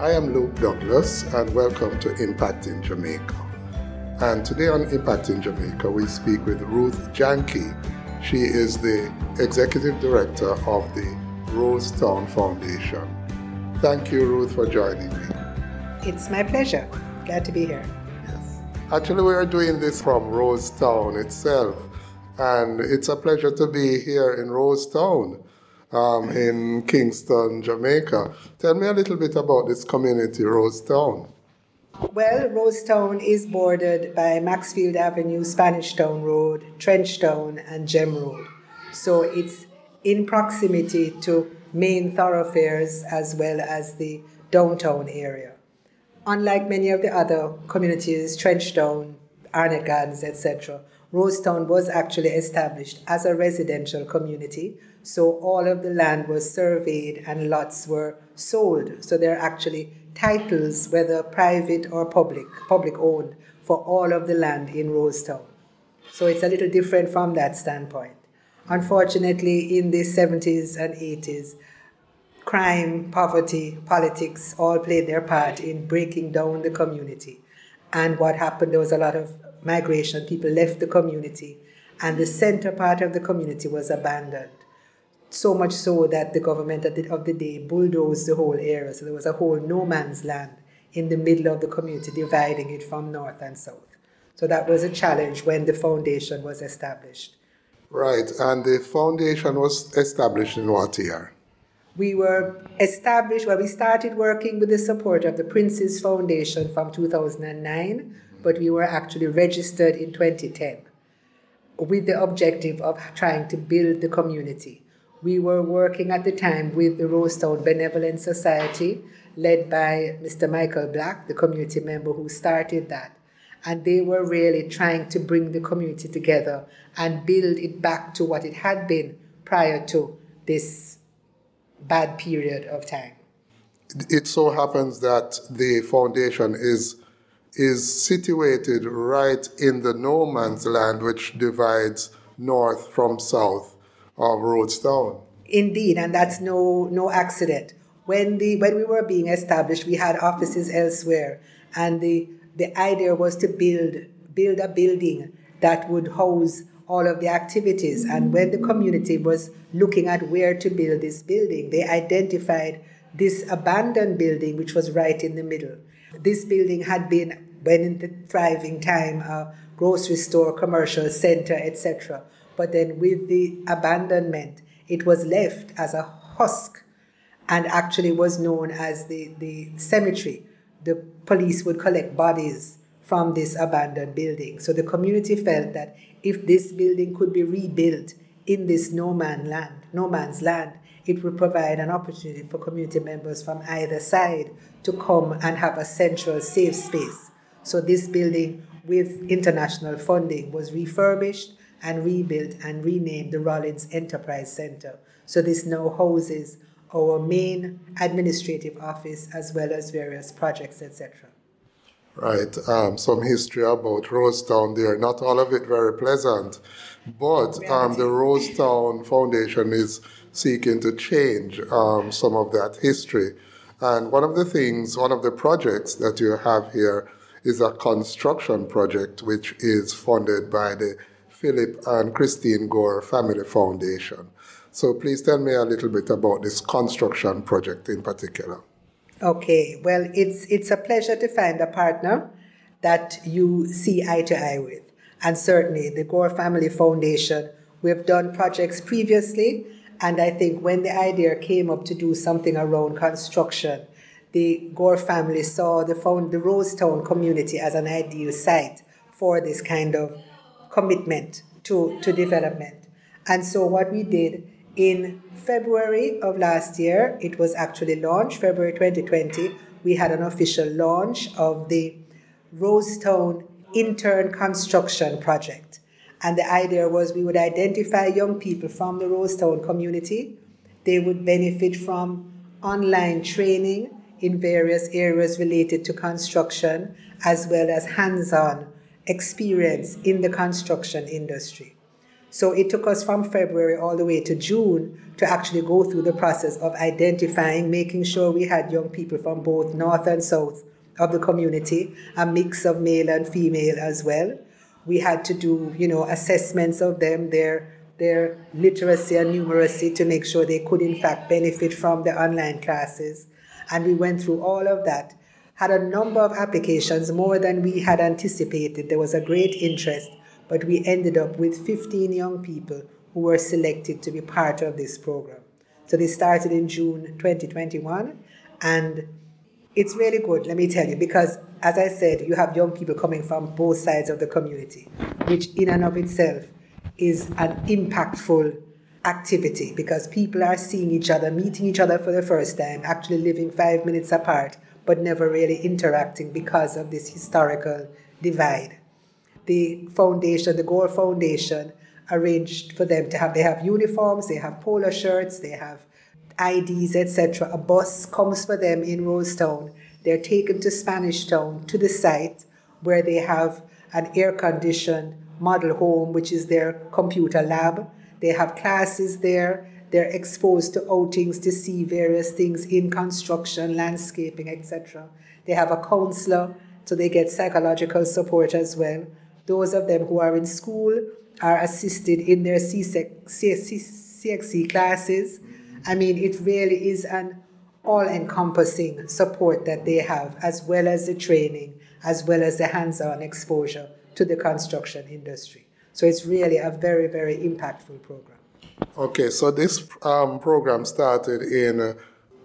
I am Luke Douglas, and welcome to Impacting Jamaica. And today on Impacting Jamaica, we speak with Ruth Jankee. She is the Executive Director of the Rose Town Foundation. Thank you, Ruth, for joining me. It's my pleasure. Glad to be here. Yes. Actually, we are doing this from Rose Town itself, and it's a pleasure to be here in Rose Town. Um, in Kingston, Jamaica. Tell me a little bit about this community, Rose Town. Well, Rose Town is bordered by Maxfield Avenue, Spanish Town Road, Trenchtown, and Gem Road. So it's in proximity to main thoroughfares as well as the downtown area unlike many of the other communities, Trenchtown, Arnett Gardens, etc., Rose Town was actually established as a residential community. So all of the land was surveyed and lots were sold. So there are actually titles, whether private or public, public owned, for all of the land in Rose Town. So it's a little different from that standpoint. Unfortunately, in the 70s and 80s, crime, poverty, politics all played their part in breaking down the community. And what happened, there was a lot of migration. People left the community, and the center part of the community was abandoned. So much so that the government of the, of the day bulldozed the whole area. So there was a whole no man's land in the middle of the community, dividing it from north and south. So that was a challenge when the foundation was established. Right, and the foundation was established in what year? We were established, well, we started working with the support of the Prince's Foundation from 2009, but we were actually registered in 2010 with the objective of trying to build the community. We were working at the time with the Rose Town Benevolent Society, led by Mr. Michael Black, the community member who started that. And they were really trying to bring the community together and build it back to what it had been prior to this bad period of time. It so happens that the foundation is is situated right in the no man's land which divides north from south of Rose Town. Indeed, and that's no no accident. When the when we were being established, we had offices elsewhere, and the the idea was to build build a building that would house all of the activities. And when the community was looking at where to build this building, they identified this abandoned building, which was right in the middle. This building had been, when in the thriving time, a grocery store, commercial center, etc. But then with the abandonment, it was left as a husk and actually was known as the, the cemetery. The police would collect bodies from this abandoned building. So the community felt that if this building could be rebuilt in this no man land, no man's land, it would provide an opportunity for community members from either side to come and have a central safe space. So this building with international funding was refurbished and rebuilt and renamed the Rollins Enterprise Center. So this now houses our main administrative office as well as various projects, etc right? Um, some history about Rose Town there. Not all of it very pleasant, but um, the Rose Town Foundation is seeking to change um, some of that history. And one of the things, one of the projects that you have here is a construction project which is funded by the Phillip and Christine Gore Family Foundation. So please tell me a little bit about this construction project in particular. Okay, well, it's it's a pleasure to find a partner that you see eye to eye with, and certainly the Gore Family Foundation. We've done projects previously, and I think when the idea came up to do something around construction, the Gore family saw the found the Rose Town community as an ideal site for this kind of commitment to, to development. And so what we did in February of last year, it was actually launched, February 2020, we had an official launch of the Rose Town Intern Construction Project. And the idea was we would identify young people from the Rose Town community. They would benefit from online training in various areas related to construction, as well as hands on experience in the construction industry. So it took us from February all the way to June to actually go through the process of identifying, making sure we had young people from both north and south of the community, a mix of male and female as well. We had to do, you know, assessments of them, their their literacy and numeracy to make sure they could in fact benefit from the online classes. And we went through all of that. Had a number of applications, more than we had anticipated. There was a great interest, but we ended up with 15 young people who were selected to be part of this program. So they started in June 2021, and it's really good, let me tell you, because as I said, you have young people coming from both sides of the community, which in and of itself is an impactful activity because people are seeing each other, meeting each other for the first time, actually living five minutes apart, but never really interacting because of this historical divide. The foundation, the Gore Foundation, arranged for them to have they have uniforms, they have polo shirts, they have IDs, etc. A bus comes for them in Rose Town. They're taken to Spanish Town to the site where they have an air conditioned model home, which is their computer lab. They have classes there. They're exposed to outings to see various things in construction, landscaping, etc. They have a counselor, so they get psychological support as well. Those of them who are in school are assisted in their CXC classes. I mean, it really is an all encompassing support that they have, as well as the training, as well as the hands on exposure to the construction industry. So it's really a very, very impactful program. Okay, so this um, program started in uh,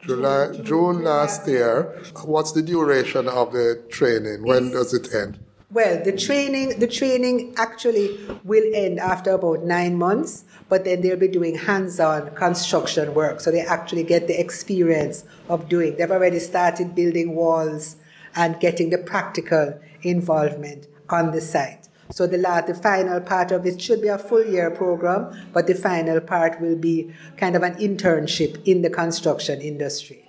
July, June, June last year. What's the duration of the training? When it's, does it end? Well, the training the training actually will end after about nine months, but then they'll be doing hands-on construction work, so they actually get the experience of doing. They've already started building walls and getting the practical involvement on the site. So the last, the final part of it should be a full year program, but the final part will be kind of an internship in the construction industry.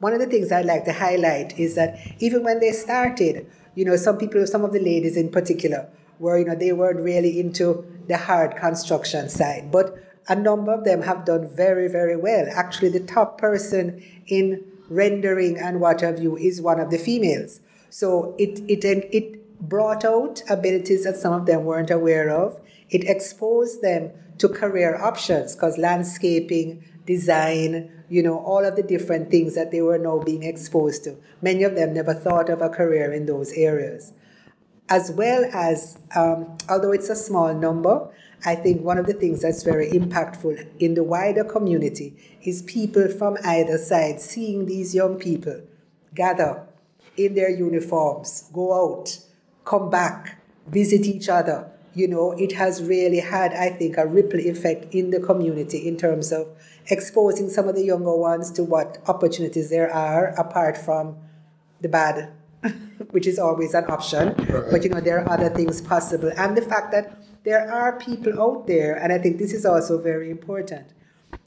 One of the things I'd like to highlight is that even when they started, you know, some people, some of the ladies in particular, were, you know, they weren't really into the hard construction side, but a number of them have done very, very well. Actually, the top person in rendering and what have you is one of the females. So it, it, it brought out abilities that some of them weren't aware of. It exposed them to career options because landscaping, design, you know, all of the different things that they were now being exposed to. Many of them never thought of a career in those areas. As well as, um, although it's a small number, I think one of the things that's very impactful in the wider community is people from either side seeing these young people gather in their uniforms, go out, come back, visit each other. You know, it has really had, I think, a ripple effect in the community in terms of exposing some of the younger ones to what opportunities there are apart from the bad, which is always an option. Right. But, you know, there are other things possible. And the fact that there are people out there, and I think this is also very important,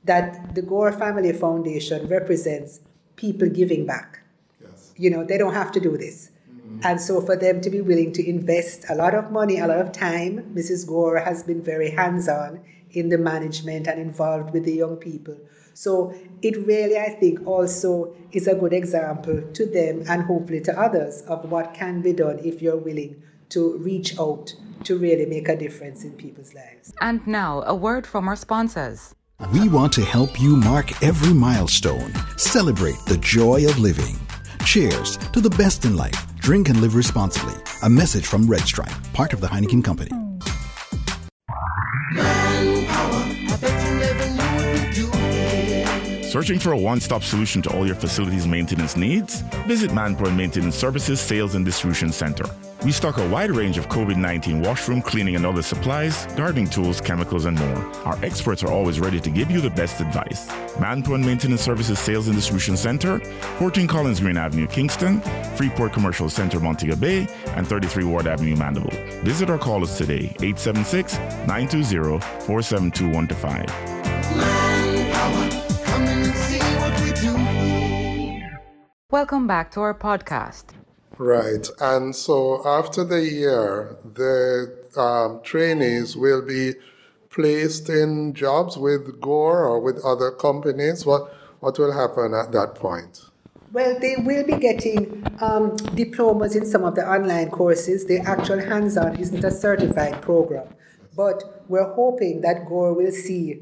that the Gore Family Foundation represents people giving back. Yes. You know, they don't have to do this and so for them to be willing to invest a lot of money, a lot of time, Mrs. Gore has been very hands on in the management and involved with the young people. So it really, I think, also is a good example to them and hopefully to others of what can be done if you're willing to reach out to really make a difference in people's lives. And now, a word from our sponsors. We want to help you mark every milestone, celebrate the joy of living. Cheers to the best in life Drink and live responsibly. A message from Red Stripe, part of the Heineken Company. Searching for a one stop solution to all your facilities maintenance needs? Visit Manpoint Maintenance Services Sales and Distribution Center. We stock a wide range of COVID 19 washroom cleaning and other supplies, gardening tools, chemicals, and more. Our experts are always ready to give you the best advice. Manpoint Maintenance Services Sales and Distribution Center, 14 Collins Green Avenue, Kingston, Freeport Commercial Center, Montego Bay, and 33 Ward Avenue, Mandeville. Visit or call us today, 876 920 4721 5. Welcome back to our podcast. Right. And so after the year, the um, trainees will be placed in jobs with Gore or with other companies. What, what will happen at that point? Well, they will be getting um, diplomas in some of the online courses. The actual hands on isn't a certified program. But we're hoping that Gore will see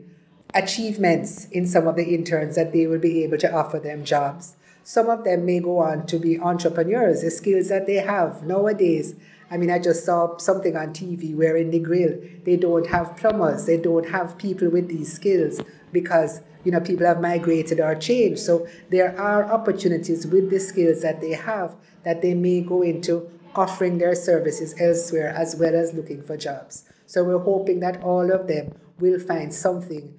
achievements in some of the interns that they will be able to offer them jobs. Some of them may go on to be entrepreneurs, the skills that they have nowadays. I mean, I just saw something on TV where in Negril they don't have plumbers, they don't have people with these skills because you know people have migrated or changed. So there are opportunities with the skills that they have that they may go into offering their services elsewhere as well as looking for jobs. So we're hoping that all of them will find something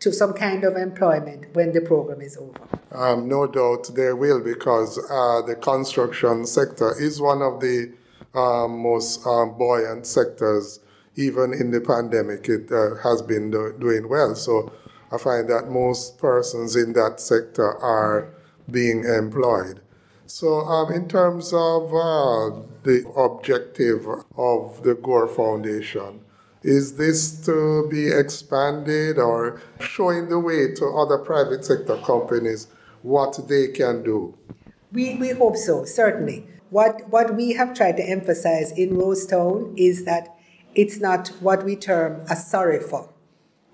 to some kind of employment when the program is over? Um, no doubt there will because uh, the construction sector is one of the um, most um, buoyant sectors. Even in the pandemic, it uh, has been do- doing well. So I find that most persons in that sector are being employed. So, um, in terms of uh, the objective of the Gore Foundation, is this to be expanded or showing the way to other private sector companies what they can do? We, we hope so, certainly. What, what we have tried to emphasize in Rose Town is that it's not what we term a sorry for.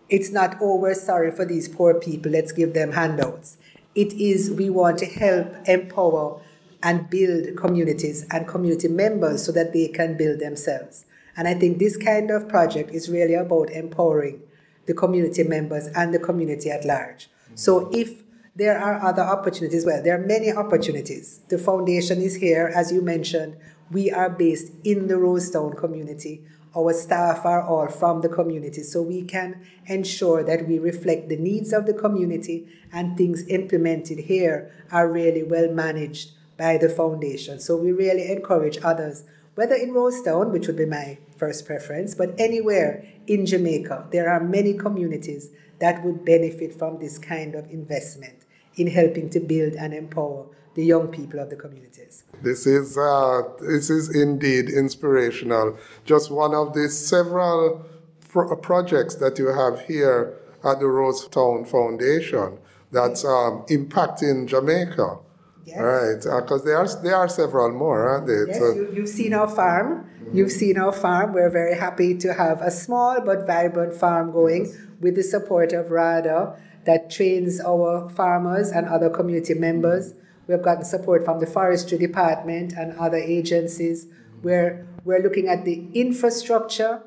It's not, oh, we're sorry for these poor people, let's give them handouts. It is, we want to help empower and build communities and community members so that they can build themselves. And I think this kind of project is really about empowering the community members and the community at large. So if there are other opportunities, well, there are many opportunities. The foundation is here, as you mentioned. We are based in the Rose Town community. Our staff are all from the community, so we can ensure that we reflect the needs of the community and things implemented here are really well managed by the foundation. So we really encourage others whether in Rose Town, which would be my first preference, but anywhere in Jamaica, there are many communities that would benefit from this kind of investment in helping to build and empower the young people of the communities. This is uh, this is indeed inspirational. Just one of the several pro- projects that you have here at the Rose Town Foundation that's um, impacting Jamaica. Yes. Right, because uh, there are there are several more, aren't there? Yes, so, you, have seen our farm. Mm-hmm. You've seen our farm. We're very happy to have a small but vibrant farm going yes. with the support of RADA that trains our farmers and other community members. Mm-hmm. We've gotten support from the forestry department and other agencies. Mm-hmm. Where we're looking at the infrastructure.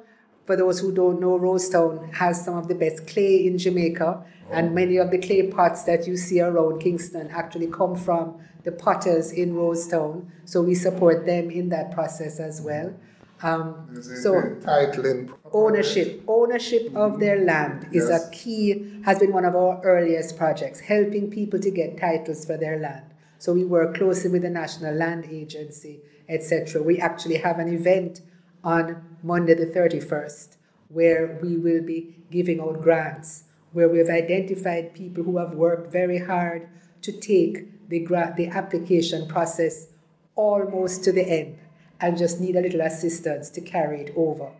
For those who don't know, Rose Town has some of the best clay in Jamaica, and many of the clay pots that you see around Kingston actually come from the potters in Rose Town. So we support them in that process as well. Um, so titling ownership, ownership of their land is yes. a key. Has been one of our earliest projects, helping people to get titles for their land. So we work closely with the National Land Agency, etc. We actually have an event on Monday the thirty first where we will be giving out grants, where we've identified people who have worked very hard to take the, gra- the application process almost to the end and just need a little assistance to carry it over,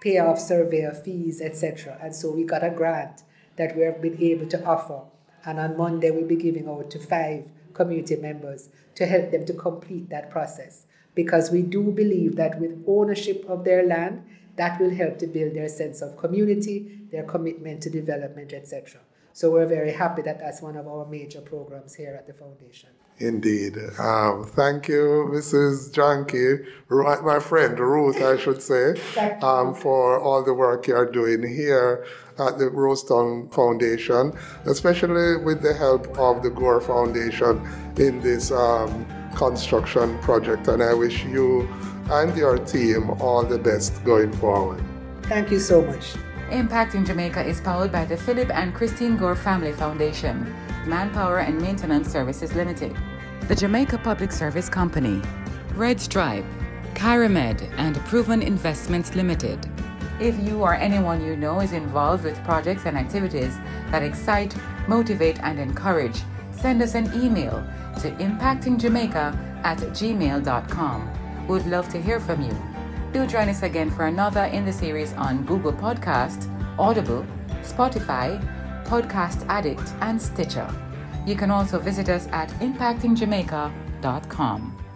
pay off surveyor fees, etc. And so we got a grant that we have been able to offer. And on Monday, we'll be giving out to five community members to help them to complete that process. Because we do believe that with ownership of their land, that will help to build their sense of community, their commitment to development, etc. So we're very happy that that's one of our major programs here at the foundation. Indeed. Um, thank you, Mrs. Jankee, my friend Ruth, I should say, um, for all the work you are doing here at the Rose Town Foundation, especially with the help of the Gore Foundation in this um, construction project. And I wish you and your team all the best going forward. Thank you so much. Impacting Jamaica is powered by the Phillip and Christine Gore Family Foundation, Manpower and Maintenance Services Limited, the Jamaica Public Service Company, Red Stripe, Caramed, and Proven Investments Limited. If you or anyone you know is involved with projects and activities that excite, motivate, and encourage, send us an email to impactingjamaica at gmail.com. We'd love to hear from you. Do join us again for another in the series on Google Podcast, Audible, Spotify, Podcast Addict, and Stitcher. You can also visit us at impactingjamaica.com.